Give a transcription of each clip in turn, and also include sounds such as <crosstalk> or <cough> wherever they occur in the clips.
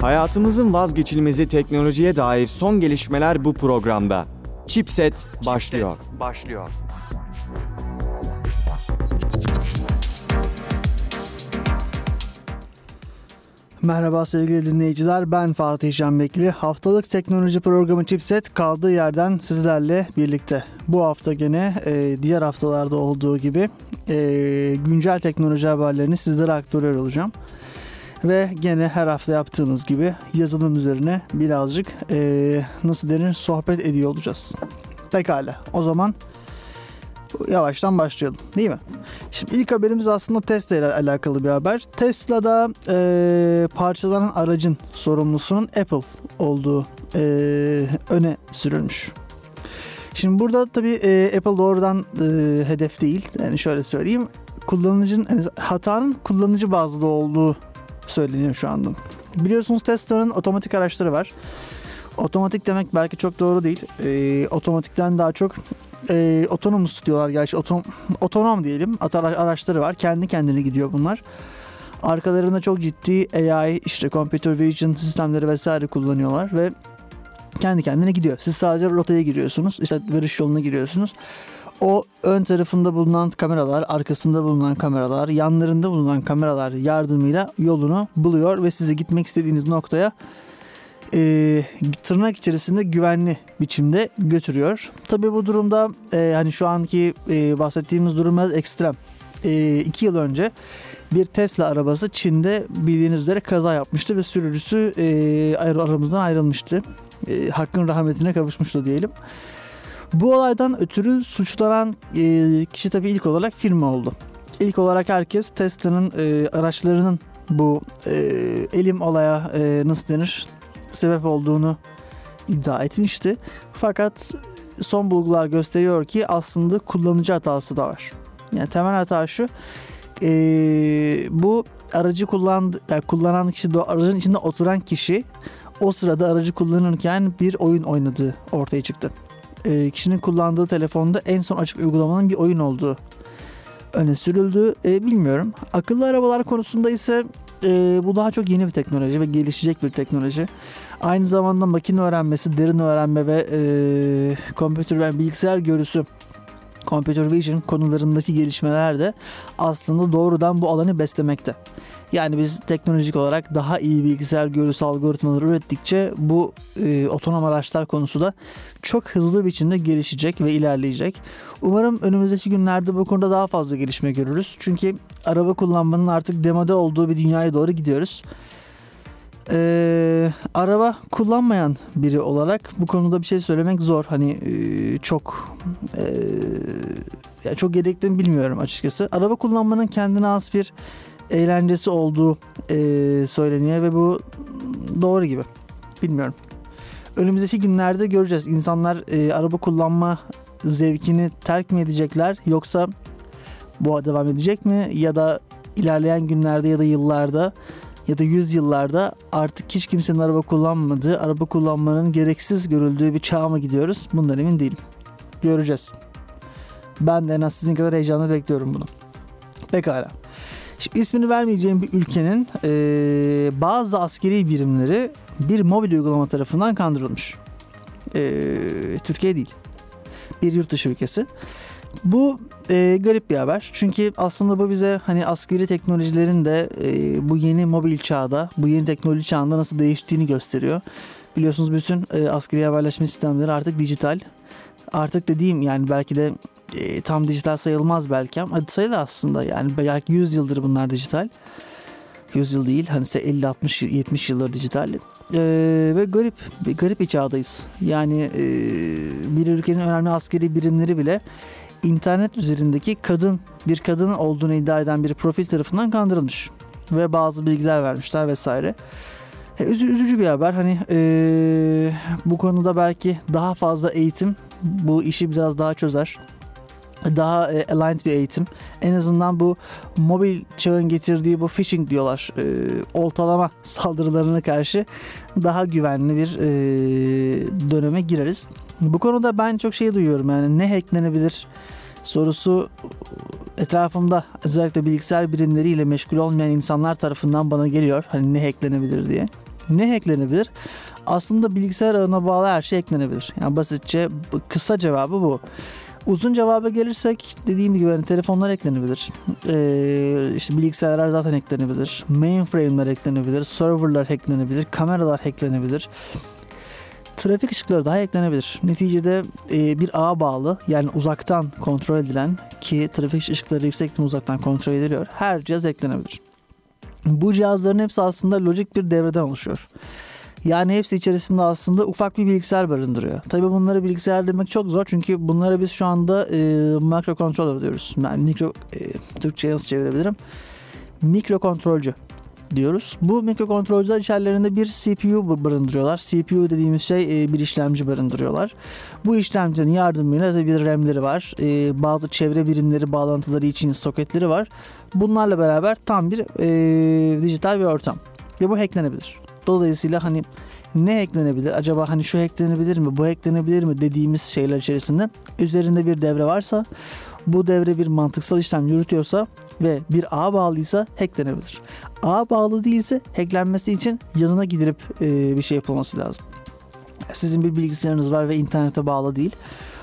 Hayatımızın vazgeçilmezi teknolojiye dair son gelişmeler bu programda. Chipset başlıyor. Chipset başlıyor. Merhaba sevgili dinleyiciler ben Fatih Şenbekli. Haftalık teknoloji programı Chipset kaldığı yerden sizlerle birlikte. Bu hafta gene e, diğer haftalarda olduğu gibi e, güncel teknoloji haberlerini sizlere aktarıyor olacağım. Ve gene her hafta yaptığımız gibi yazılım üzerine birazcık e, nasıl denir sohbet ediyor olacağız. Pekala o zaman yavaştan başlayalım değil mi? Şimdi ilk haberimiz aslında Tesla ile alakalı bir haber. Tesla'da e, parçalanan aracın sorumlusunun Apple olduğu e, öne sürülmüş. Şimdi burada tabii e, Apple doğrudan e, hedef değil. Yani şöyle söyleyeyim. Kullanıcının yani hatanın kullanıcı bazlı olduğu söyleniyor şu anda. Biliyorsunuz Tesla'nın otomatik araçları var. Otomatik demek belki çok doğru değil. E, otomatikten daha çok e, diyorlar gerçi otonom diyelim araçları var. Kendi kendine gidiyor bunlar. Arkalarında çok ciddi AI işte computer vision sistemleri vesaire kullanıyorlar ve kendi kendine gidiyor. Siz sadece rotaya giriyorsunuz. işte varış yoluna giriyorsunuz. O ön tarafında bulunan kameralar, arkasında bulunan kameralar, yanlarında bulunan kameralar yardımıyla yolunu buluyor ve sizi gitmek istediğiniz noktaya e, tırnak içerisinde güvenli biçimde götürüyor. Tabi bu durumda e, hani şu anki e, bahsettiğimiz durum biraz ekstrem. E, iki yıl önce bir Tesla arabası Çin'de bildiğiniz üzere kaza yapmıştı ve sürücüsü e, aramızdan ayrılmıştı. E, hakkın rahmetine kavuşmuştu diyelim. Bu olaydan ötürü suçlanan e, kişi tabii ilk olarak firma oldu. İlk olarak herkes Tesla'nın e, araçlarının bu e, elim olaya e, nasıl denir sebep olduğunu iddia etmişti. Fakat son bulgular gösteriyor ki aslında kullanıcı hatası da var. Yani temel hata şu. E, bu aracı kullan, yani kullanan kişi, aracın içinde oturan kişi o sırada aracı kullanırken bir oyun oynadığı ortaya çıktı. E, kişinin kullandığı telefonda en son açık uygulamanın bir oyun olduğu öne sürüldü. E, bilmiyorum. Akıllı arabalar konusunda ise e, bu daha çok yeni bir teknoloji ve gelişecek bir teknoloji. Aynı zamanda makine öğrenmesi, derin öğrenme ve e, computer ve bilgisayar görüsü computer vision konularındaki gelişmeler de aslında doğrudan bu alanı beslemekte. Yani biz teknolojik olarak daha iyi bilgisayar görüsü algoritmaları ürettikçe bu e, otonom araçlar konusu da çok hızlı biçimde gelişecek ve ilerleyecek. Umarım önümüzdeki günlerde bu konuda daha fazla gelişme görürüz. Çünkü araba kullanmanın artık demode olduğu bir dünyaya doğru gidiyoruz. Ee, araba kullanmayan biri olarak bu konuda bir şey söylemek zor. Hani e, çok e, ya çok gerektiğini bilmiyorum açıkçası. Araba kullanmanın kendine az bir eğlencesi olduğu e, söyleniyor ve bu doğru gibi. Bilmiyorum. Önümüzdeki günlerde göreceğiz. İnsanlar e, araba kullanma zevkini terk mi edecekler yoksa bu devam edecek mi ya da ilerleyen günlerde ya da yıllarda ya da yüz yıllarda artık hiç kimsenin araba kullanmadığı, araba kullanmanın gereksiz görüldüğü bir çağa mı gidiyoruz? Bundan emin değilim. Göreceğiz. Ben de en az sizin kadar heyecanla bekliyorum bunu. Pekala. İsmini vermeyeceğim bir ülkenin e, bazı askeri birimleri bir mobil uygulama tarafından kandırılmış. E, Türkiye değil. Bir yurt dışı ülkesi. Bu e, garip bir haber. Çünkü aslında bu bize hani askeri teknolojilerin de e, bu yeni mobil çağda, bu yeni teknoloji çağında nasıl değiştiğini gösteriyor. Biliyorsunuz bütün e, askeri haberleşme sistemleri artık dijital. Artık dediğim yani belki de e, tam dijital sayılmaz belki ama sayılır aslında. Yani belki 100 yıldır bunlar dijital. 100 yıl değil hani 50 60 70 yıldır dijital. Ee, ve garip bir garip bir çağdayız. Yani e, bir ülkenin önemli askeri birimleri bile internet üzerindeki kadın bir kadın olduğunu iddia eden bir profil tarafından kandırılmış ve bazı bilgiler vermişler vesaire. E, üzü, üzücü bir haber. Hani e, bu konuda belki daha fazla eğitim bu işi biraz daha çözer. Daha e, aligned bir eğitim. En azından bu mobil çağın getirdiği bu phishing diyorlar. E, oltalama <laughs> saldırılarına karşı daha güvenli bir e, döneme gireriz. Bu konuda ben çok şey duyuyorum yani ne hacklenebilir sorusu etrafımda özellikle bilgisayar birimleriyle meşgul olmayan insanlar tarafından bana geliyor. Hani ne hacklenebilir diye. Ne hacklenebilir? Aslında bilgisayar ağına bağlı her şey hacklenebilir. Yani basitçe kısa cevabı bu. Uzun cevaba gelirsek dediğim gibi hani telefonlar eklenebilir. Ee, işte bilgisayarlar zaten eklenebilir. Mainframe'ler eklenebilir. Serverlar hacklenebilir. Kameralar hacklenebilir. Trafik ışıkları daha eklenebilir. Neticede e, bir ağa bağlı yani uzaktan kontrol edilen ki trafik ışıkları yüksek uzaktan kontrol ediliyor. Her cihaz eklenebilir. Bu cihazların hepsi aslında lojik bir devreden oluşuyor. Yani hepsi içerisinde aslında ufak bir bilgisayar barındırıyor. Tabi bunları bilgisayar demek çok zor çünkü bunlara biz şu anda e, mikrokontroller diyoruz. Yani mikro, e, Türkçe'ye nasıl çevirebilirim? Mikrokontrolcü diyoruz. Bu mikrokontrolcüler içerilerinde bir CPU barındırıyorlar. CPU dediğimiz şey e, bir işlemci barındırıyorlar. Bu işlemcinin yardımıyla da bir RAM'leri var. E, bazı çevre birimleri bağlantıları için soketleri var. Bunlarla beraber tam bir e, dijital bir ortam. Ve bu hacklenebilir. Dolayısıyla hani ne eklenebilir? Acaba hani şu eklenebilir mi, bu eklenebilir mi dediğimiz şeyler içerisinde üzerinde bir devre varsa bu devre bir mantıksal işlem yürütüyorsa ve bir ağ bağlıysa hacklenebilir. Ağ bağlı değilse hacklenmesi için yanına gidilip e, bir şey yapılması lazım. Sizin bir bilgisayarınız var ve internete bağlı değil.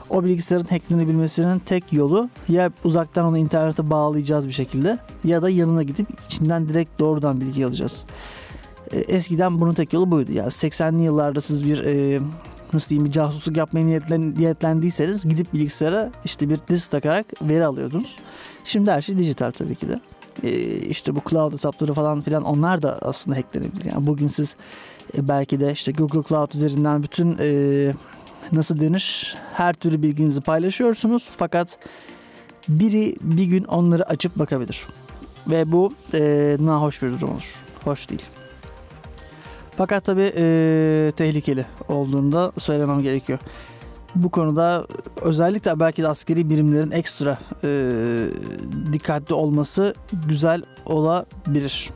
O bilgisayarın hacklenebilmesinin tek yolu ya uzaktan onu internete bağlayacağız bir şekilde ya da yanına gidip içinden direkt doğrudan bilgi alacağız. E, eskiden bunun tek yolu buydu. Yani 80'li yıllarda siz bir e, nasıl diyeyim bir casusluk yapmaya niyetlen, niyetlendiyseniz gidip bilgisayara işte bir disk takarak veri alıyordunuz. Şimdi her şey dijital tabii ki de. E, işte bu cloud hesapları falan filan onlar da aslında hacklenebilir. Yani bugün siz e, belki de işte Google Cloud üzerinden bütün e, nasıl denir her türlü bilginizi paylaşıyorsunuz fakat biri bir gün onları açıp bakabilir. Ve bu e, nahoş bir durum olur. Hoş değil. Fakat tabii e, tehlikeli olduğunu da söylemem gerekiyor. Bu konuda özellikle belki de askeri birimlerin ekstra e, dikkatli olması güzel olabilir.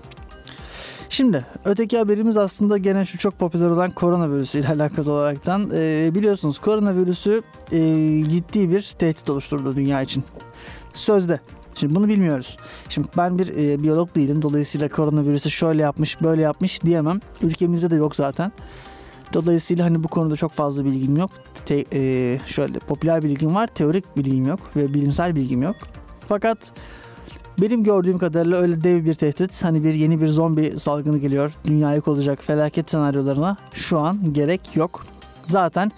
Şimdi öteki haberimiz aslında gene şu çok popüler olan koronavirüsü ile <laughs> alakalı olaraktan. E, biliyorsunuz koronavirüsü e, ciddi bir tehdit oluşturdu dünya için. Sözde Şimdi bunu bilmiyoruz. Şimdi ben bir e, biyolog değilim. Dolayısıyla koronavirüsü şöyle yapmış, böyle yapmış diyemem. Ülkemizde de yok zaten. Dolayısıyla hani bu konuda çok fazla bilgim yok. Te, e, şöyle popüler bilgim var, teorik bilgim yok ve bilimsel bilgim yok. Fakat benim gördüğüm kadarıyla öyle dev bir tehdit, hani bir yeni bir zombi salgını geliyor, dünyayı olacak felaket senaryolarına şu an gerek yok. Zaten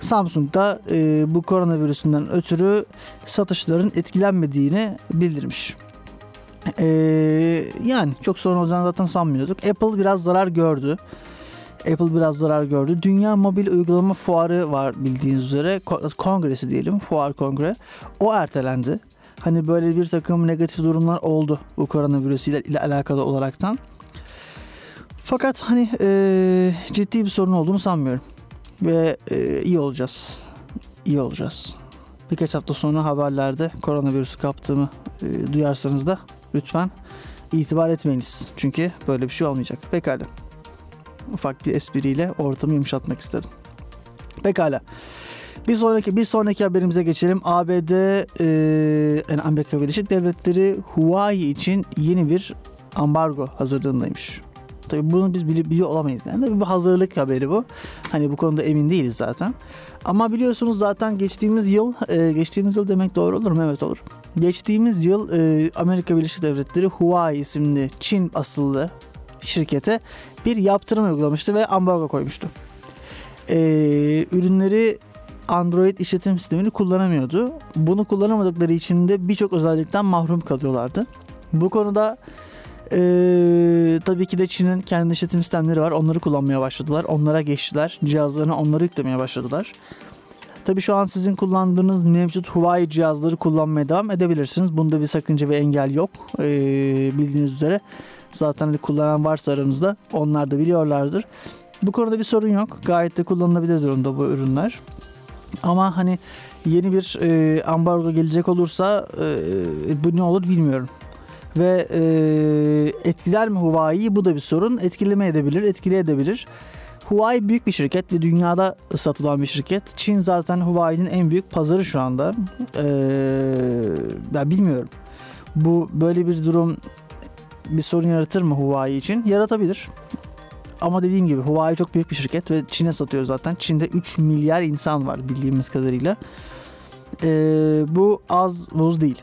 Samsung e, bu koronavirüsünden ötürü satışların etkilenmediğini bildirmiş. E, yani çok sorun olacağını zaten sanmıyorduk. Apple biraz zarar gördü. Apple biraz zarar gördü. Dünya Mobil Uygulama Fuarı var bildiğiniz üzere. Kongresi diyelim. Fuar kongre. O ertelendi. Hani böyle bir takım negatif durumlar oldu bu koronavirüs ile, ile alakalı olaraktan. Fakat hani e, ciddi bir sorun olduğunu sanmıyorum ve e, iyi olacağız. İyi olacağız. Birkaç hafta sonra haberlerde koronavirüsü kaptığımı e, duyarsanız da lütfen itibar etmeyiniz. Çünkü böyle bir şey olmayacak. Pekala. Ufak bir espriyle ortamı yumuşatmak istedim. Pekala. Bir sonraki bir sonraki haberimize geçelim. ABD e, yani Amerika Birleşik Devletleri Huawei için yeni bir ambargo hazırlığındaymış. Tabii bunu biz bili- biliyor olamayız. Yani tabii bu hazırlık haberi bu. Hani bu konuda emin değiliz zaten. Ama biliyorsunuz zaten geçtiğimiz yıl, e, geçtiğimiz yıl demek doğru olur mu? Evet olur. Geçtiğimiz yıl e, Amerika Birleşik Devletleri Huawei isimli Çin asıllı şirkete bir yaptırım uygulamıştı ve ambargo koymuştu. E, ürünleri Android işletim sistemini kullanamıyordu. Bunu kullanamadıkları için de birçok özellikten mahrum kalıyorlardı. Bu konuda ee, tabii ki de Çin'in kendi işletim sistemleri var. Onları kullanmaya başladılar. Onlara geçtiler. Cihazlarına onları yüklemeye başladılar. Tabii şu an sizin kullandığınız mevcut Huawei cihazları kullanmaya devam edebilirsiniz. Bunda bir sakınca ve engel yok. Ee, bildiğiniz üzere. Zaten hani kullanan varsa aramızda onlar da biliyorlardır. Bu konuda bir sorun yok. Gayet de kullanılabilir durumda bu ürünler. Ama hani yeni bir e, ambargo gelecek olursa e, bu ne olur bilmiyorum ve e, etkiler mi Huawei'yi bu da bir sorun. Etkileme edebilir, etkileyebilir. Huawei büyük bir şirket ve dünyada satılan bir şirket. Çin zaten Huawei'nin en büyük pazarı şu anda. Ee, ben bilmiyorum. Bu böyle bir durum bir sorun yaratır mı Huawei için? Yaratabilir. Ama dediğim gibi Huawei çok büyük bir şirket ve Çin'e satıyor zaten. Çin'de 3 milyar insan var bildiğimiz kadarıyla. Ee, bu az buz değil.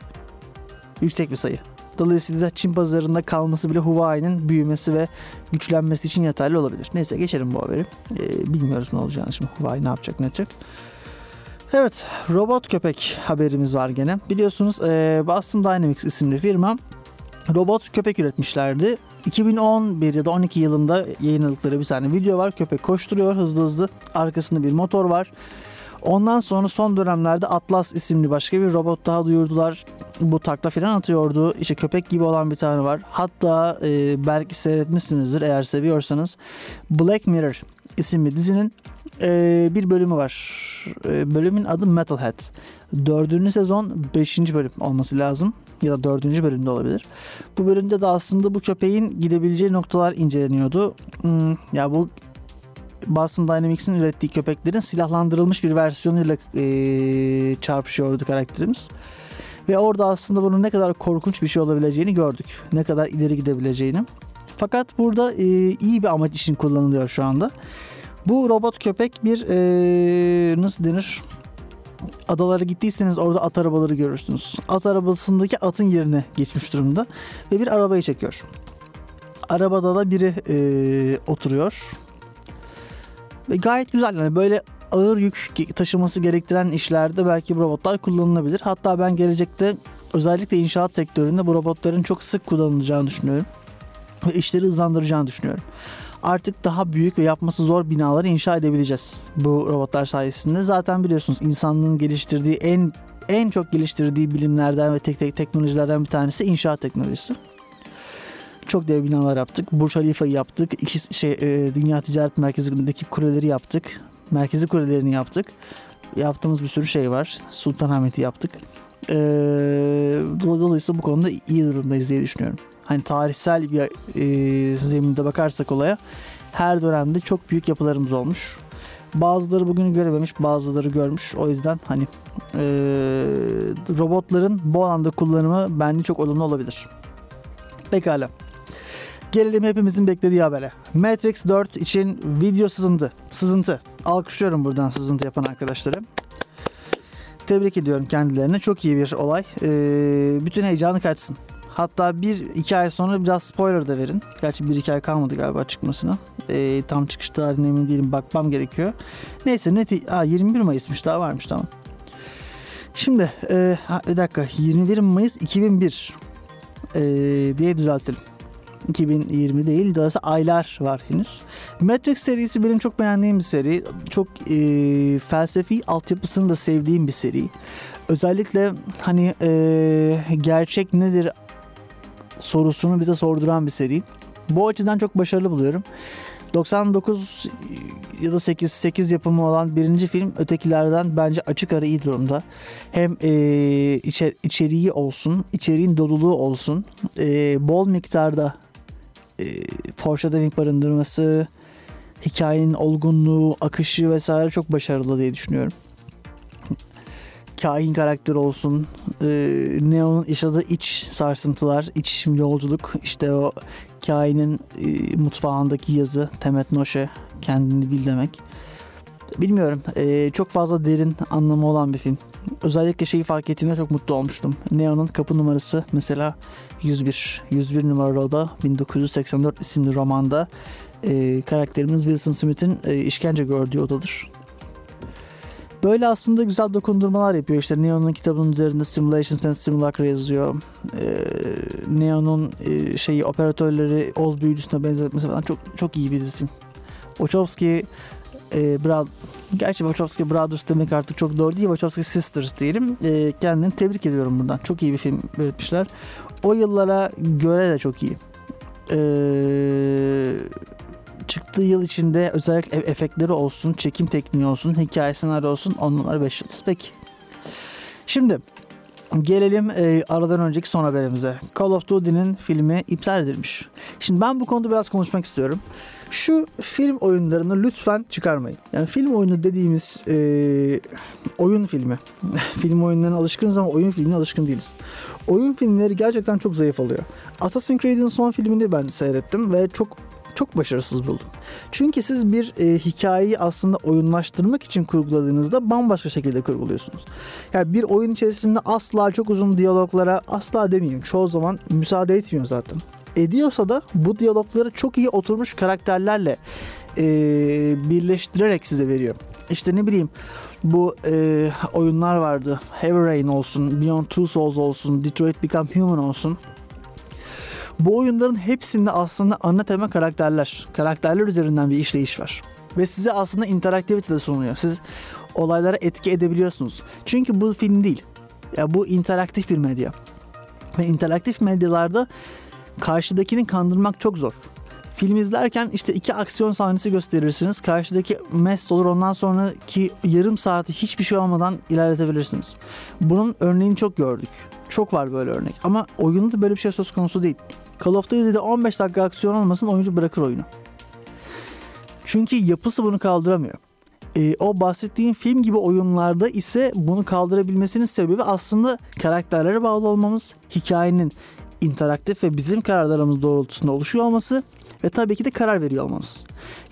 Yüksek bir sayı. Dolayısıyla Çin pazarında kalması bile Huawei'nin büyümesi ve güçlenmesi için yeterli olabilir. Neyse geçelim bu haberi. Ee, bilmiyoruz ne olacağını şimdi. Huawei ne yapacak ne yapacak. Evet robot köpek haberimiz var gene. Biliyorsunuz e, Boston Dynamics isimli firma robot köpek üretmişlerdi. 2011 ya da 12 yılında yayınladıkları bir tane video var. Köpek koşturuyor hızlı hızlı. Arkasında bir motor var. Ondan sonra son dönemlerde Atlas isimli başka bir robot daha duyurdular. Bu takla falan atıyordu. İşte köpek gibi olan bir tane var. Hatta e, belki seyretmişsinizdir eğer seviyorsanız. Black Mirror isimli dizinin e, bir bölümü var. E, bölümün adı Metalhead. Dördüncü sezon 5. bölüm olması lazım. Ya da dördüncü bölümde olabilir. Bu bölümde de aslında bu köpeğin gidebileceği noktalar inceleniyordu. Hmm, ya bu Boston Dynamics'in ürettiği köpeklerin silahlandırılmış bir versiyonuyla e, çarpışıyordu karakterimiz. Ve orada aslında bunun ne kadar korkunç bir şey olabileceğini gördük. Ne kadar ileri gidebileceğini. Fakat burada e, iyi bir amaç için kullanılıyor şu anda. Bu robot köpek bir e, nasıl denir? Adalara gittiyseniz orada at arabaları görürsünüz. At arabasındaki atın yerine geçmiş durumda ve bir arabayı çekiyor. Arabada da biri e, oturuyor. Ve gayet güzel yani böyle ağır yük taşıması gerektiren işlerde belki bu robotlar kullanılabilir. Hatta ben gelecekte özellikle inşaat sektöründe bu robotların çok sık kullanılacağını düşünüyorum. Ve işleri hızlandıracağını düşünüyorum. Artık daha büyük ve yapması zor binaları inşa edebileceğiz bu robotlar sayesinde. Zaten biliyorsunuz insanlığın geliştirdiği en en çok geliştirdiği bilimlerden ve tek tek teknolojilerden bir tanesi inşaat teknolojisi. Çok dev binalar yaptık. Burj Halifa'yı yaptık. İki şey e, Dünya Ticaret Merkezi'ndeki kuleleri yaptık. Merkezi kulelerini yaptık. Yaptığımız bir sürü şey var. Sultanahmet'i yaptık. E, dolayısıyla bu konuda iyi durumdayız diye düşünüyorum. Hani tarihsel bir e, zeminde bakarsak olaya her dönemde çok büyük yapılarımız olmuş. Bazıları bugünü görememiş, bazıları görmüş. O yüzden hani e, robotların bu alanda kullanımı bence çok olumlu olabilir. Pekala. Gelelim hepimizin beklediği habere. Matrix 4 için video sızıntı. Sızıntı. Alkışlıyorum buradan sızıntı yapan arkadaşları. Tebrik ediyorum kendilerine. Çok iyi bir olay. Ee, bütün heyecanı kaçsın. Hatta bir iki ay sonra biraz spoiler da verin. Gerçi bir iki ay kalmadı galiba çıkmasına. Ee, tam çıkış tarihine emin değilim. Bakmam gerekiyor. Neyse net Aa, 21 Mayıs'mış daha varmış tamam. Şimdi e, ha, bir dakika 21 Mayıs 2001 e, diye düzeltelim. 2020 değil. Dolayısıyla aylar var henüz. Matrix serisi benim çok beğendiğim bir seri. Çok e, felsefi altyapısını da sevdiğim bir seri. Özellikle hani e, gerçek nedir sorusunu bize sorduran bir seri. Bu açıdan çok başarılı buluyorum. 99 ya da 8 8 yapımı olan birinci film ötekilerden bence açık ara iyi durumda. Hem e, içer, içeriği olsun, içeriğin doluluğu olsun, e, bol miktarda e, foreshadowing barındırması, hikayenin olgunluğu, akışı vesaire çok başarılı diye düşünüyorum. Kain karakteri olsun, e, Neo'nun yaşadığı iç sarsıntılar, iç yolculuk, işte o kainin e, mutfağındaki yazı, Temet Noşe, kendini bil demek. Bilmiyorum, e, çok fazla derin anlamı olan bir film. Özellikle şeyi fark ettiğimde çok mutlu olmuştum. Neo'nun kapı numarası mesela 101. 101 numaralı oda 1984 isimli romanda e, karakterimiz Wilson Smith'in e, işkence gördüğü odadır. Böyle aslında güzel dokundurmalar yapıyor. İşte Neo'nun kitabının üzerinde Simulations and Simulacra yazıyor. Ee, Neo'nun e, şeyi operatörleri Oz büyücüsüne benzetmesi falan çok çok iyi bir dizi film. Wachowski e, Brad Gerçi Wachowski Brothers demek artık çok doğru değil. Wachowski Sisters diyelim. E, kendini tebrik ediyorum buradan. Çok iyi bir film üretmişler. O yıllara göre de çok iyi. Eee çıktığı yıl içinde özellikle efektleri olsun, çekim tekniği olsun, hikaye senaryo olsun onlar 5 yıldız. Peki. Şimdi gelelim e, aradan önceki son haberimize. Call of Duty'nin filmi iptal edilmiş. Şimdi ben bu konuda biraz konuşmak istiyorum. Şu film oyunlarını lütfen çıkarmayın. Yani film oyunu dediğimiz e, oyun filmi. <laughs> film oyunlarına alışkınız ama oyun filmine alışkın değiliz. Oyun filmleri gerçekten çok zayıf oluyor. Assassin's Creed'in son filmini ben seyrettim ve çok çok başarısız buldum. Çünkü siz bir e, hikayeyi aslında oyunlaştırmak için kurguladığınızda bambaşka şekilde kurguluyorsunuz. Yani bir oyun içerisinde asla çok uzun diyaloglara asla demeyeyim çoğu zaman müsaade etmiyor zaten. Ediyorsa da bu diyalogları çok iyi oturmuş karakterlerle e, birleştirerek size veriyor. İşte ne bileyim bu e, oyunlar vardı. Heavy Rain olsun, Beyond Two Souls olsun, Detroit Become Human olsun. Bu oyunların hepsinde aslında ana tema karakterler. Karakterler üzerinden bir işleyiş var. Ve size aslında interaktivite de sunuyor. Siz olaylara etki edebiliyorsunuz. Çünkü bu film değil. Ya bu interaktif bir medya. Ve interaktif medyalarda karşıdakini kandırmak çok zor. Film izlerken işte iki aksiyon sahnesi gösterirsiniz. Karşıdaki mest olur ondan sonraki yarım saati hiçbir şey olmadan ilerletebilirsiniz. Bunun örneğini çok gördük. Çok var böyle örnek. Ama oyunda böyle bir şey söz konusu değil. Call of Duty'de 15 dakika aksiyon olmasın oyuncu bırakır oyunu. Çünkü yapısı bunu kaldıramıyor. Ee, o bahsettiğim film gibi oyunlarda ise bunu kaldırabilmesinin sebebi aslında karakterlere bağlı olmamız, hikayenin interaktif ve bizim kararlarımız doğrultusunda oluşuyor olması ve tabii ki de karar veriyor olmamız.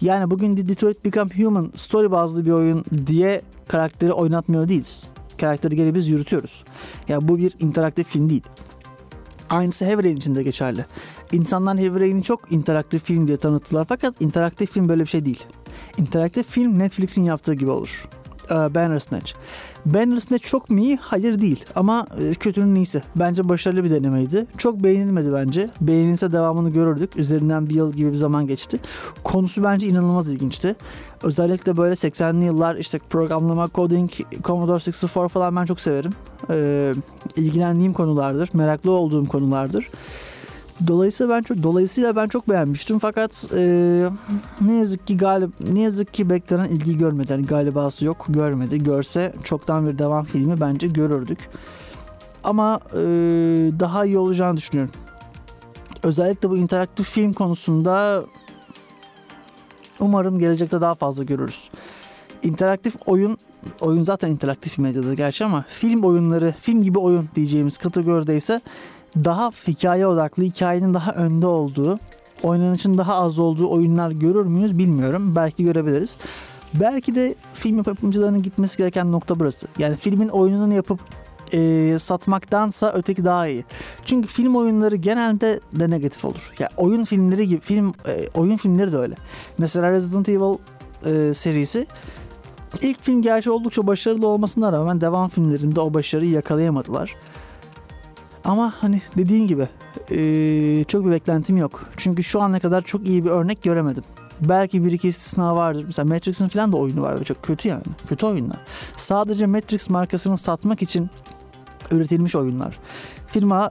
Yani bugün Detroit Become Human story bazlı bir oyun diye karakteri oynatmıyor değiliz. Karakteri gene biz yürütüyoruz. Ya yani bu bir interaktif film değil. Aynısı Heavy için de geçerli. İnsanlar Heavy çok interaktif film diye tanıttılar fakat interaktif film böyle bir şey değil. İnteraktif film Netflix'in yaptığı gibi olur. Ee, Bandersnatch. Bandersnatch çok mu iyi? Hayır değil. Ama e, kötünün iyisi. Bence başarılı bir denemeydi. Çok beğenilmedi bence. Beğenilse devamını görürdük. Üzerinden bir yıl gibi bir zaman geçti. Konusu bence inanılmaz ilginçti. Özellikle böyle 80'li yıllar işte programlama, coding, Commodore 64 falan ben çok severim. Ee, ilgilendiğim konulardır. Meraklı olduğum konulardır. Dolayısıyla ben çok dolayısıyla ben çok beğenmiştim fakat e, ne yazık ki galip ne yazık ki beklenen ilgi görmedi. Yani galibası yok, görmedi. Görse çoktan bir devam filmi bence görürdük. Ama e, daha iyi olacağını düşünüyorum. Özellikle bu interaktif film konusunda umarım gelecekte daha fazla görürüz. İnteraktif oyun oyun zaten interaktif bir medyada gerçi ama film oyunları, film gibi oyun diyeceğimiz kategoride ise daha hikaye odaklı, hikayenin daha önde olduğu, oynanışın daha az olduğu oyunlar görür müyüz bilmiyorum. Belki görebiliriz. Belki de film yapımcılarının gitmesi gereken nokta burası. Yani filmin oyununu yapıp e, satmaktansa öteki daha iyi. Çünkü film oyunları genelde de negatif olur. Ya yani oyun filmleri gibi film e, oyun filmleri de öyle. Mesela Resident Evil e, serisi ilk film gerçi oldukça başarılı olmasına rağmen devam filmlerinde o başarıyı yakalayamadılar. Ama hani dediğim gibi ee, çok bir beklentim yok. Çünkü şu ana kadar çok iyi bir örnek göremedim. Belki bir iki istisna vardır. Mesela Matrix'in falan da oyunu var çok kötü yani. Kötü oyunlar. Sadece Matrix markasını satmak için üretilmiş oyunlar. Firma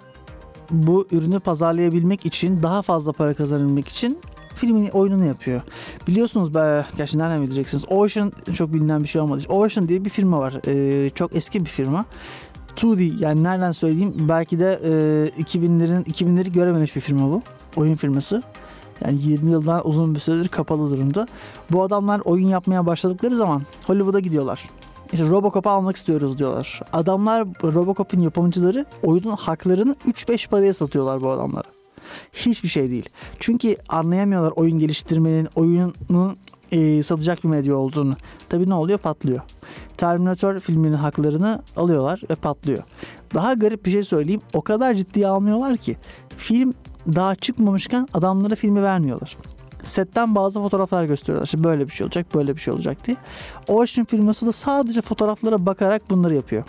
bu ürünü pazarlayabilmek için daha fazla para kazanabilmek için filmin oyununu yapıyor. Biliyorsunuz be, gerçi nereden bileceksiniz? Ocean çok bilinen bir şey olmadı. Ocean diye bir firma var. Ee, çok eski bir firma. 2D yani nereden söyleyeyim belki de e, 2000'lerin 2000'leri görememiş bir firma bu. Oyun firması. Yani 20 yıldan uzun bir süredir kapalı durumda. Bu adamlar oyun yapmaya başladıkları zaman Hollywood'a gidiyorlar. İşte Robocop'u almak istiyoruz diyorlar. Adamlar Robocop'un yapımcıları oyunun haklarını 3-5 paraya satıyorlar bu adamlara. Hiçbir şey değil. Çünkü anlayamıyorlar oyun geliştirmenin, oyunun e, satacak bir medya olduğunu. Tabii ne oluyor? Patlıyor. Terminator filminin haklarını alıyorlar ve patlıyor. Daha garip bir şey söyleyeyim. O kadar ciddiye almıyorlar ki film daha çıkmamışken adamlara filmi vermiyorlar. Setten bazı fotoğraflar gösteriyorlar. İşte böyle bir şey olacak, böyle bir şey olacak diye. Ocean firması da sadece fotoğraflara bakarak bunları yapıyor.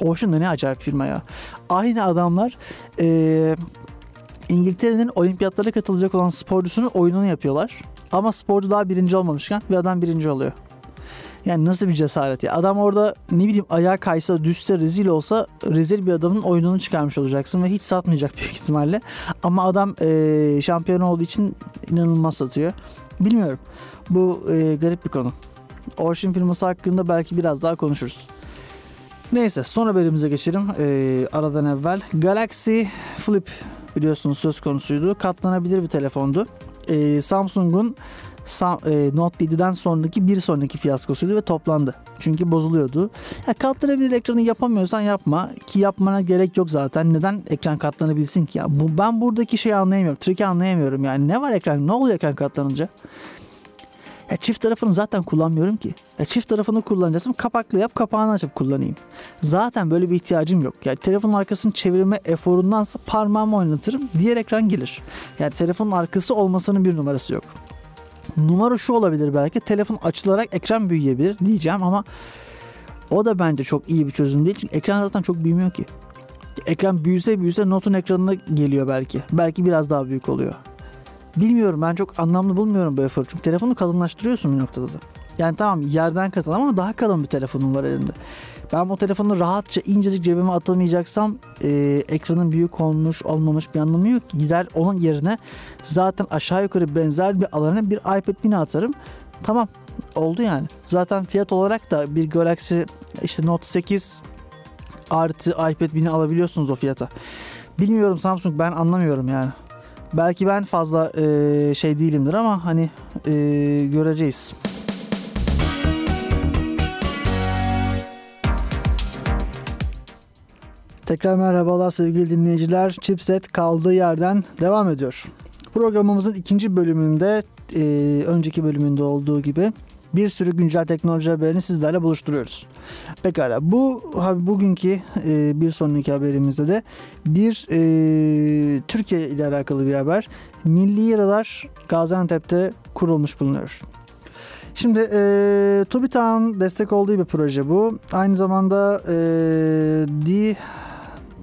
Ocean da ne acayip firma ya. Aynı adamlar ee, İngiltere'nin olimpiyatlara katılacak olan sporcusunun oyununu yapıyorlar. Ama sporcu daha birinci olmamışken bir adam birinci oluyor. Yani nasıl bir cesaret ya. Adam orada ne bileyim ayağa kaysa, düşse, rezil olsa rezil bir adamın oyununu çıkarmış olacaksın ve hiç satmayacak <laughs> büyük ihtimalle. Ama adam e, şampiyon olduğu için inanılmaz satıyor. Bilmiyorum. Bu e, garip bir konu. Ocean firması hakkında belki biraz daha konuşuruz. Neyse son haberimize geçelim. E, aradan evvel Galaxy Flip biliyorsunuz söz konusuydu. Katlanabilir bir telefondu. E, Samsung'un Sam- Note 7'den sonraki bir sonraki fiyaskosuydu ve toplandı. Çünkü bozuluyordu. Ya katlanabilir ekranı yapamıyorsan yapma ki yapmana gerek yok zaten. Neden ekran katlanabilsin ki ya? Bu, ben buradaki şeyi anlayamıyorum. Triki anlayamıyorum yani. Ne var ekran? Ne oluyor ekran katlanınca? Ya çift tarafını zaten kullanmıyorum ki. Ya çift tarafını kullanacaksam kapaklı yap kapağını açıp kullanayım. Zaten böyle bir ihtiyacım yok. Yani telefonun arkasını çevirme eforundansa parmağımı oynatırım. Diğer ekran gelir. Yani telefonun arkası olmasının bir numarası yok. Numara şu olabilir belki. Telefon açılarak ekran büyüyebilir diyeceğim ama o da bence çok iyi bir çözüm değil. Çünkü ekran zaten çok büyümüyor ki. Ekran büyüse büyüse notun ekranına geliyor belki. Belki biraz daha büyük oluyor. Bilmiyorum ben çok anlamlı bulmuyorum bu eforu. Çünkü telefonu kalınlaştırıyorsun bir noktada da. Yani tamam yerden katıl ama daha kalın bir telefonun var elinde. Ben bu telefonu rahatça incecik cebime atamayacaksam e, ekranın büyük olmuş olmamış bir anlamı yok. Gider onun yerine zaten aşağı yukarı benzer bir alana bir iPad mini atarım. Tamam oldu yani. Zaten fiyat olarak da bir Galaxy işte Note 8 artı iPad mini alabiliyorsunuz o fiyata. Bilmiyorum Samsung ben anlamıyorum yani. Belki ben fazla e, şey değilimdir ama hani e, göreceğiz. Tekrar merhabalar sevgili dinleyiciler. Chipset kaldığı yerden devam ediyor. Programımızın ikinci bölümünde e, önceki bölümünde olduğu gibi bir sürü güncel teknoloji haberini sizlerle buluşturuyoruz. Pekala bu bugünkü e, bir sonraki haberimizde de bir e, Türkiye ile alakalı bir haber. Milli Radar Gaziantep'te kurulmuş bulunuyor. Şimdi e, TÜBİTAK'ın destek olduğu bir proje bu. Aynı zamanda e, D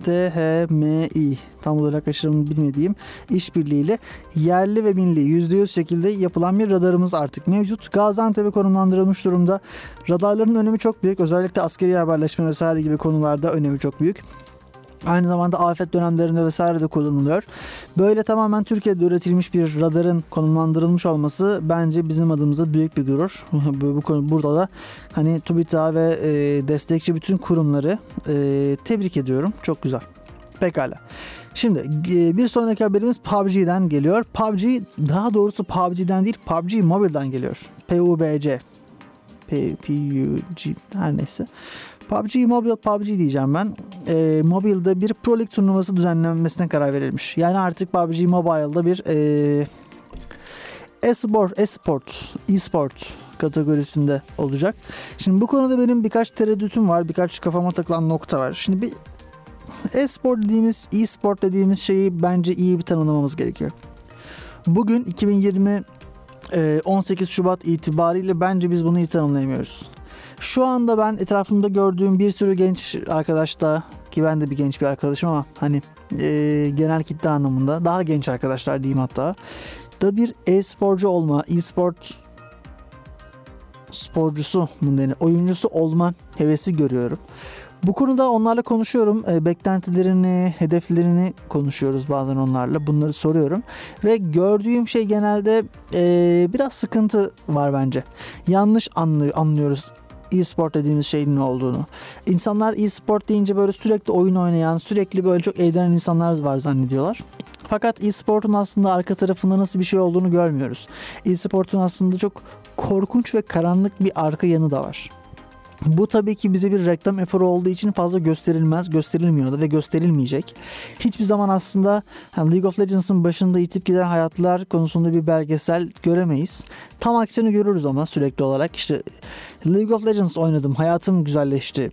DHMI tam olarak aşırımını bilmediğim işbirliğiyle yerli ve milli %100 şekilde yapılan bir radarımız artık mevcut. Gaziantep'e konumlandırılmış durumda. Radarların önemi çok büyük. Özellikle askeri haberleşme vesaire gibi konularda önemi çok büyük. Aynı zamanda afet dönemlerinde vesaire de kullanılıyor. Böyle tamamen Türkiye'de üretilmiş bir radarın konumlandırılmış olması bence bizim adımıza büyük bir gurur. <laughs> bu, konu burada da hani TÜBİTAK ve e, destekçi bütün kurumları e, tebrik ediyorum. Çok güzel. Pekala. Şimdi e, bir sonraki haberimiz PUBG'den geliyor. PUBG daha doğrusu PUBG'den değil PUBG Mobile'dan geliyor. PUBG. P- PUG her neyse. PUBG Mobile PUBG diyeceğim ben. E, mobilde bir Pro League turnuvası düzenlenmesine karar verilmiş. Yani artık PUBG Mobile'da bir e, e-spor, e-sport, e-sport kategorisinde olacak. Şimdi bu konuda benim birkaç tereddütüm var. Birkaç kafama takılan nokta var. Şimdi bir e-spor dediğimiz, e-sport dediğimiz şeyi bence iyi bir tanımlamamız gerekiyor. Bugün 2020 e, 18 Şubat itibariyle bence biz bunu iyi tanımlayamıyoruz. Şu anda ben etrafımda gördüğüm bir sürü genç arkadaşta ki ben de bir genç bir arkadaşım ama hani e, genel kitle anlamında daha genç arkadaşlar diyeyim hatta da bir e-sporcu olma, e-sport sporcusu mu denir, oyuncusu olma hevesi görüyorum. Bu konuda onlarla konuşuyorum. E, beklentilerini, hedeflerini konuşuyoruz bazen onlarla. Bunları soruyorum. Ve gördüğüm şey genelde e, biraz sıkıntı var bence. Yanlış anlıyor, anlıyoruz e-sport dediğimiz şeyin ne olduğunu. İnsanlar e-sport deyince böyle sürekli oyun oynayan, sürekli böyle çok eğlenen insanlar var zannediyorlar. Fakat e-sportun aslında arka tarafında nasıl bir şey olduğunu görmüyoruz. E-sportun aslında çok korkunç ve karanlık bir arka yanı da var. Bu tabii ki bize bir reklam eforu olduğu için fazla gösterilmez, gösterilmiyor da ve gösterilmeyecek. Hiçbir zaman aslında League of Legends'ın başında itip giden hayatlar konusunda bir belgesel göremeyiz. Tam aksini görürüz ama sürekli olarak işte League of Legends oynadım, hayatım güzelleşti.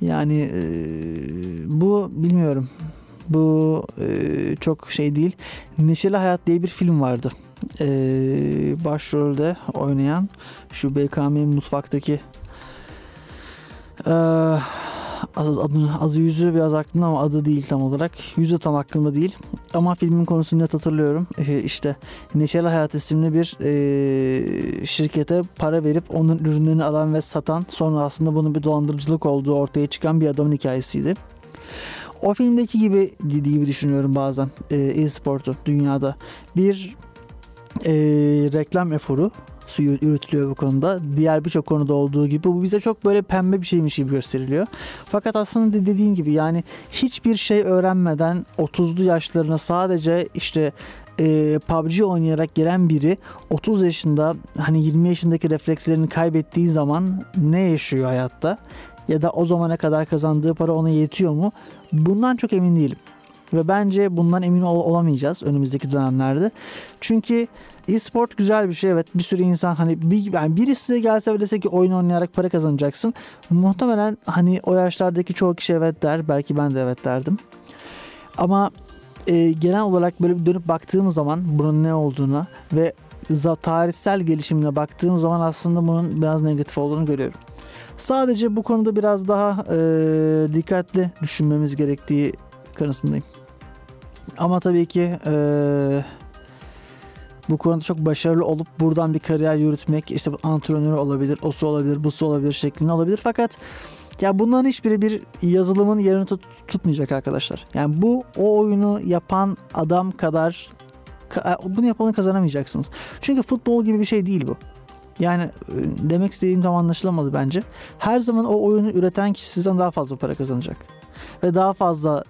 Yani e, bu bilmiyorum. Bu e, çok şey değil. Neşeli Hayat diye bir film vardı. E, başrolde oynayan şu BKM mutfaktaki ee, adını, adı yüzü biraz aklımda ama adı değil tam olarak. Yüzü tam aklımda değil. Ama filmin konusunu net hatırlıyorum. Ee, işte Neşeli Hayat isimli bir e, şirkete para verip onun ürünlerini alan ve satan sonra aslında bunun bir dolandırıcılık olduğu ortaya çıkan bir adamın hikayesiydi. O filmdeki gibi gibi düşünüyorum bazen e, e-sportu dünyada. Bir e, reklam eforu suyu yürütülüyor bu konuda. Diğer birçok konuda olduğu gibi bu bize çok böyle pembe bir şeymiş gibi gösteriliyor. Fakat aslında dediğin gibi yani hiçbir şey öğrenmeden 30'lu yaşlarına sadece işte e, PUBG oynayarak gelen biri 30 yaşında hani 20 yaşındaki reflekslerini kaybettiği zaman ne yaşıyor hayatta? Ya da o zamana kadar kazandığı para ona yetiyor mu? Bundan çok emin değilim. Ve bence bundan emin ol- olamayacağız önümüzdeki dönemlerde. Çünkü e-sport güzel bir şey evet. Bir sürü insan hani bir, yani size gelse ve dese ki oyun oynayarak para kazanacaksın. Muhtemelen hani o yaşlardaki çoğu kişi evet der. Belki ben de evet derdim. Ama e, genel olarak böyle bir dönüp baktığım zaman bunun ne olduğuna ve za- tarihsel gelişimine baktığım zaman aslında bunun biraz negatif olduğunu görüyorum. Sadece bu konuda biraz daha e, dikkatli düşünmemiz gerektiği kanısındayım. Ama tabii ki e, bu konuda çok başarılı olup buradan bir kariyer yürütmek işte antrenör olabilir, osu olabilir, busu olabilir şeklinde olabilir. Fakat ya bunların hiçbiri bir yazılımın yerini tut- tutmayacak arkadaşlar. Yani bu o oyunu yapan adam kadar ka- bunu yapanı kazanamayacaksınız. Çünkü futbol gibi bir şey değil bu. Yani e, demek istediğim tam anlaşılamadı bence. Her zaman o oyunu üreten kişi sizden daha fazla para kazanacak. Ve daha fazla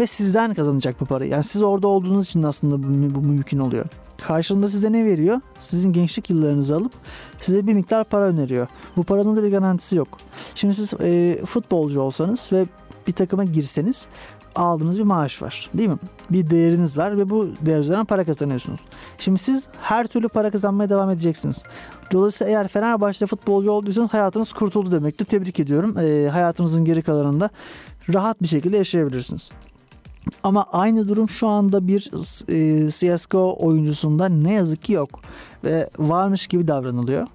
ve sizden kazanacak bu parayı. Yani siz orada olduğunuz için aslında bu, bu mümkün oluyor. Karşılığında size ne veriyor? Sizin gençlik yıllarınızı alıp size bir miktar para öneriyor. Bu paranın da bir garantisi yok. Şimdi siz e, futbolcu olsanız ve bir takıma girseniz aldığınız bir maaş var değil mi? Bir değeriniz var ve bu değer üzerinden para kazanıyorsunuz. Şimdi siz her türlü para kazanmaya devam edeceksiniz. Dolayısıyla eğer Fenerbahçe'de futbolcu olduysanız hayatınız kurtuldu demektir. Tebrik ediyorum. E, hayatınızın geri kalanında rahat bir şekilde yaşayabilirsiniz. Ama aynı durum şu anda bir e, CSGO oyuncusunda ne yazık ki yok. Ve varmış gibi davranılıyor.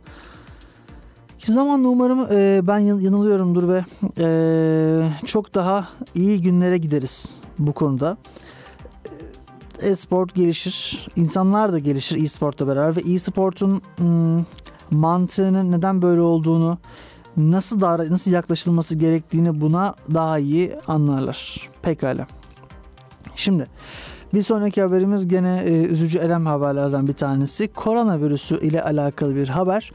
Zamanla umarım e, ben yan- yanılıyorumdur ve e, çok daha iyi günlere gideriz bu konuda. E-sport gelişir, insanlar da gelişir e-sportla beraber ve e-sportun hmm, mantığının neden böyle olduğunu, nasıl davra- nasıl yaklaşılması gerektiğini buna daha iyi anlarlar. Pekala. Şimdi bir sonraki haberimiz gene e, üzücü elem haberlerden bir tanesi. Koronavirüsü ile alakalı bir haber.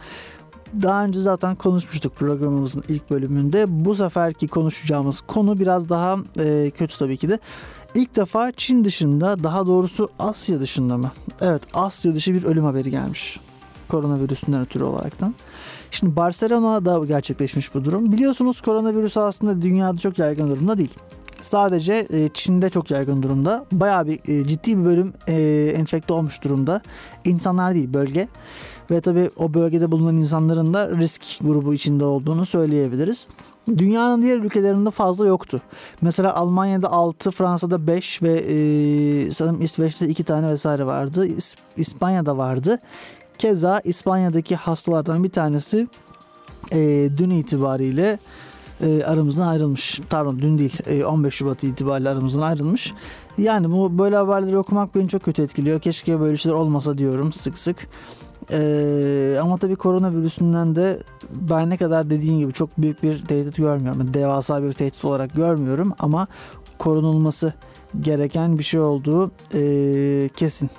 Daha önce zaten konuşmuştuk programımızın ilk bölümünde. Bu seferki konuşacağımız konu biraz daha e, kötü tabii ki de. İlk defa Çin dışında daha doğrusu Asya dışında mı? Evet Asya dışı bir ölüm haberi gelmiş. Koronavirüsünden ötürü olaraktan. Şimdi Barcelona'da gerçekleşmiş bu durum. Biliyorsunuz koronavirüs aslında dünyada çok yaygın durumda değil. Sadece e, Çin'de çok yaygın durumda. Bayağı bir e, ciddi bir bölüm e, enfekte olmuş durumda. İnsanlar değil bölge. Ve tabii o bölgede bulunan insanların da risk grubu içinde olduğunu söyleyebiliriz. Dünyanın diğer ülkelerinde fazla yoktu. Mesela Almanya'da 6, Fransa'da 5 ve e, sanırım İsveç'te 2 tane vesaire vardı. İs- İspanya'da vardı. Keza İspanya'daki hastalardan bir tanesi e, dün itibariyle e, aramızdan ayrılmış. Pardon dün değil e, 15 Şubat itibariyle aramızdan ayrılmış. Yani bu böyle haberleri okumak beni çok kötü etkiliyor. Keşke böyle şeyler olmasa diyorum sık sık. Ee, ama tabii koronavirüsünden de ben ne kadar dediğin gibi çok büyük bir tehdit görmüyorum. Yani Devasa bir tehdit olarak görmüyorum ama korunulması gereken bir şey olduğu ee, kesin.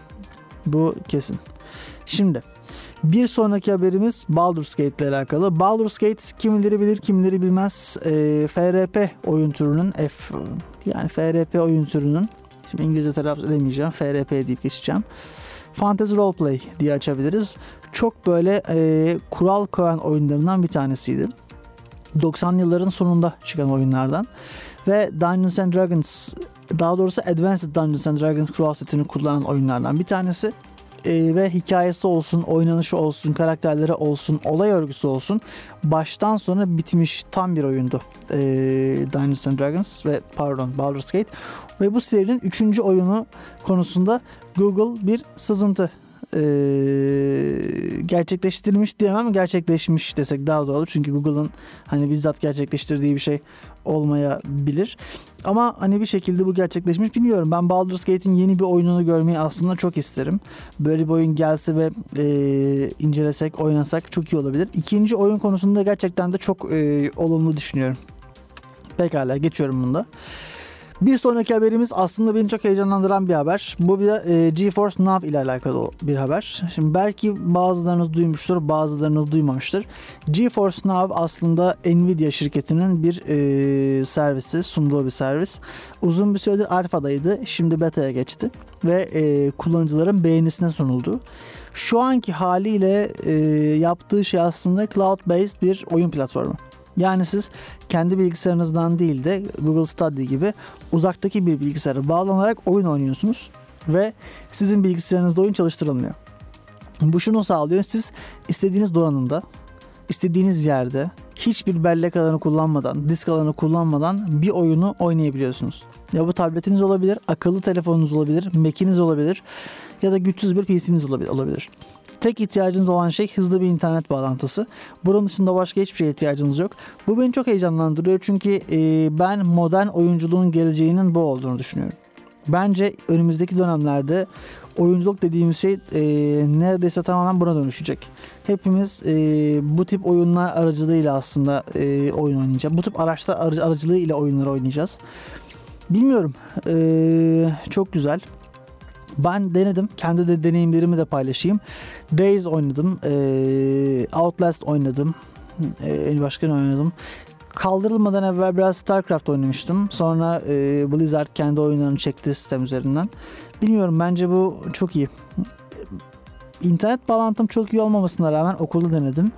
Bu kesin. Şimdi bir sonraki haberimiz Baldur's Gate ile alakalı. Baldur's Gate kimileri bilir kimileri bilmez. Ee, FRP oyun türünün F yani FRP oyun türünün şimdi İngilizce telaffuz edemeyeceğim. FRP deyip geçeceğim. Fantasy Roleplay diye açabiliriz. Çok böyle e, kural koyan oyunlarından bir tanesiydi. 90'lı yılların sonunda çıkan oyunlardan. Ve Dungeons and Dragons daha doğrusu Advanced Dungeons and Dragons kural setini kullanan oyunlardan bir tanesi. E, ve hikayesi olsun, oynanışı olsun, karakterleri olsun, olay örgüsü olsun baştan sona bitmiş tam bir oyundu. E, Dungeons and Dragons ve pardon Baldur's Gate. Ve bu serinin 3. oyunu konusunda Google bir sızıntı e, gerçekleştirmiş diyemem gerçekleşmiş desek daha doğru olur. Çünkü Google'ın hani bizzat gerçekleştirdiği bir şey olmayabilir. Ama hani bir şekilde bu gerçekleşmiş bilmiyorum. Ben Baldur's Gate'in yeni bir oyununu görmeyi aslında çok isterim. Böyle bir oyun gelse ve e, incelesek, oynasak çok iyi olabilir. İkinci oyun konusunda gerçekten de çok e, olumlu düşünüyorum. Pekala geçiyorum bunda. Bir sonraki haberimiz aslında beni çok heyecanlandıran bir haber. Bu bir e, GeForce Now ile alakalı bir haber. Şimdi belki bazılarınız duymuştur, bazılarınız duymamıştır. GeForce Now aslında Nvidia şirketinin bir e, servisi, sunduğu bir servis. Uzun bir süredir alfadaydı, şimdi beta'ya geçti ve e, kullanıcıların beğenisine sunuldu. Şu anki haliyle e, yaptığı şey aslında cloud-based bir oyun platformu. Yani siz kendi bilgisayarınızdan değil de Google Stadia gibi uzaktaki bir bilgisayara bağlanarak oyun oynuyorsunuz ve sizin bilgisayarınızda oyun çalıştırılmıyor. Bu şunu sağlıyor. Siz istediğiniz donanımda, istediğiniz yerde hiçbir bellek alanı kullanmadan, disk alanı kullanmadan bir oyunu oynayabiliyorsunuz. Ya bu tabletiniz olabilir, akıllı telefonunuz olabilir, Mac'iniz olabilir ya da güçsüz bir PC'niz olabilir. Tek ihtiyacınız olan şey hızlı bir internet bağlantısı. Bunun dışında başka hiçbir şeye ihtiyacınız yok. Bu beni çok heyecanlandırıyor çünkü e, ben modern oyunculuğun geleceğinin bu olduğunu düşünüyorum. Bence önümüzdeki dönemlerde oyunculuk dediğimiz şey e, neredeyse tamamen buna dönüşecek. Hepimiz e, bu tip oyunlar aracılığıyla aslında e, oyun oynayacağız. Bu tip araçlar aracılığıyla oyunları oynayacağız. Bilmiyorum. E, çok güzel. Ben denedim. Kendi de deneyimlerimi de paylaşayım. Days oynadım. E, Outlast oynadım. E, başka ne oynadım? Kaldırılmadan evvel biraz StarCraft oynamıştım. Sonra e, Blizzard kendi oyunlarını çekti sistem üzerinden. Bilmiyorum bence bu çok iyi. İnternet bağlantım çok iyi olmamasına rağmen okulda denedim.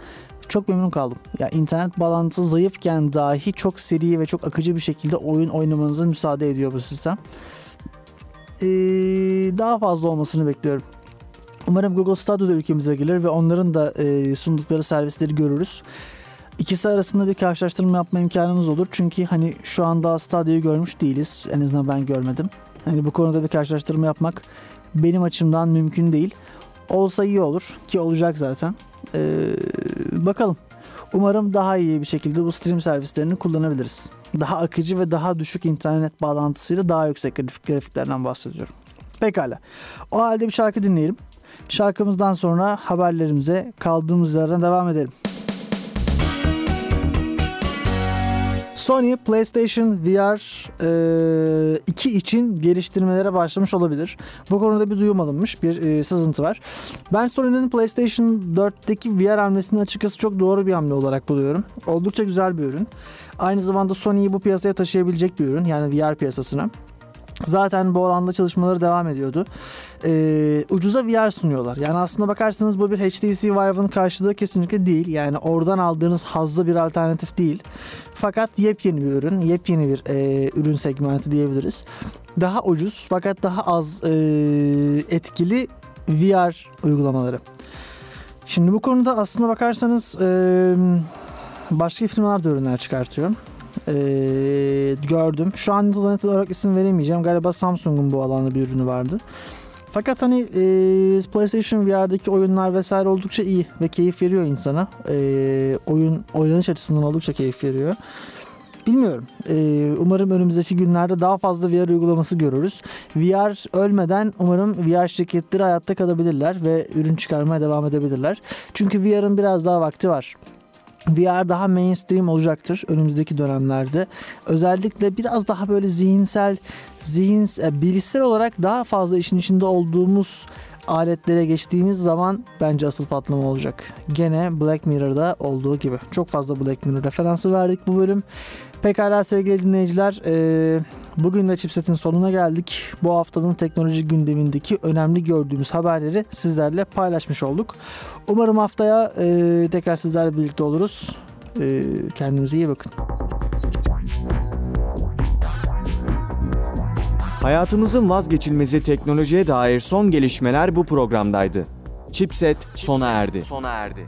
Çok memnun kaldım. Ya yani internet bağlantısı zayıfken dahi çok seri ve çok akıcı bir şekilde oyun oynamanıza müsaade ediyor bu sistem. Ee, daha fazla olmasını bekliyorum. Umarım Google Stadia da ülkemize gelir ve onların da e, sundukları servisleri görürüz. İkisi arasında bir karşılaştırma yapma imkanımız olur. Çünkü hani şu anda Stadia'yı görmüş değiliz. En azından ben görmedim. Hani bu konuda bir karşılaştırma yapmak benim açımdan mümkün değil. Olsa iyi olur ki olacak zaten. Ee, bakalım. Umarım daha iyi bir şekilde bu stream servislerini kullanabiliriz. Daha akıcı ve daha düşük internet bağlantısıyla daha yüksek grafiklerden bahsediyorum. Pekala. O halde bir şarkı dinleyelim. Şarkımızdan sonra haberlerimize kaldığımız yerden devam edelim. Sony PlayStation VR e, 2 için geliştirmelere başlamış olabilir. Bu konuda bir duyum alınmış, bir e, sızıntı var. Ben Sony'nin PlayStation 4'teki VR hamlesini açıkçası çok doğru bir hamle olarak buluyorum. Oldukça güzel bir ürün. Aynı zamanda Sony'yi bu piyasaya taşıyabilecek bir ürün yani VR piyasasına. Zaten bu alanda çalışmaları devam ediyordu. Ee, ucuza VR sunuyorlar. Yani aslında bakarsanız bu bir HTC Vive'ın karşılığı kesinlikle değil. Yani oradan aldığınız hazlı bir alternatif değil. Fakat yepyeni bir ürün, yepyeni bir e, ürün segmenti diyebiliriz. Daha ucuz fakat daha az e, etkili VR uygulamaları. Şimdi bu konuda aslında bakarsanız e, başka firmalar da ürünler çıkartıyor. Ee, gördüm. Şu an net olarak isim veremeyeceğim. Galiba Samsung'un bu alanda bir ürünü vardı. Fakat hani e, PlayStation VR'daki oyunlar vesaire oldukça iyi ve keyif veriyor insana. E, oyun oynanış açısından oldukça keyif veriyor. Bilmiyorum. Ee, umarım önümüzdeki günlerde daha fazla VR uygulaması görürüz. VR ölmeden umarım VR şirketleri hayatta kalabilirler ve ürün çıkarmaya devam edebilirler. Çünkü VR'ın biraz daha vakti var. VR daha mainstream olacaktır önümüzdeki dönemlerde. Özellikle biraz daha böyle zihinsel, zihin, e, bilişsel olarak daha fazla işin içinde olduğumuz aletlere geçtiğimiz zaman bence asıl patlama olacak. Gene Black Mirror'da olduğu gibi. Çok fazla Black Mirror referansı verdik bu bölüm. Pekala sevgili dinleyiciler, e, bugün de Chipset'in sonuna geldik. Bu haftanın teknoloji gündemindeki önemli gördüğümüz haberleri sizlerle paylaşmış olduk. Umarım haftaya e, tekrar sizlerle birlikte oluruz. E, kendinize iyi bakın. Hayatımızın vazgeçilmezi teknolojiye dair son gelişmeler bu programdaydı. Chipset sona erdi. Sona erdi.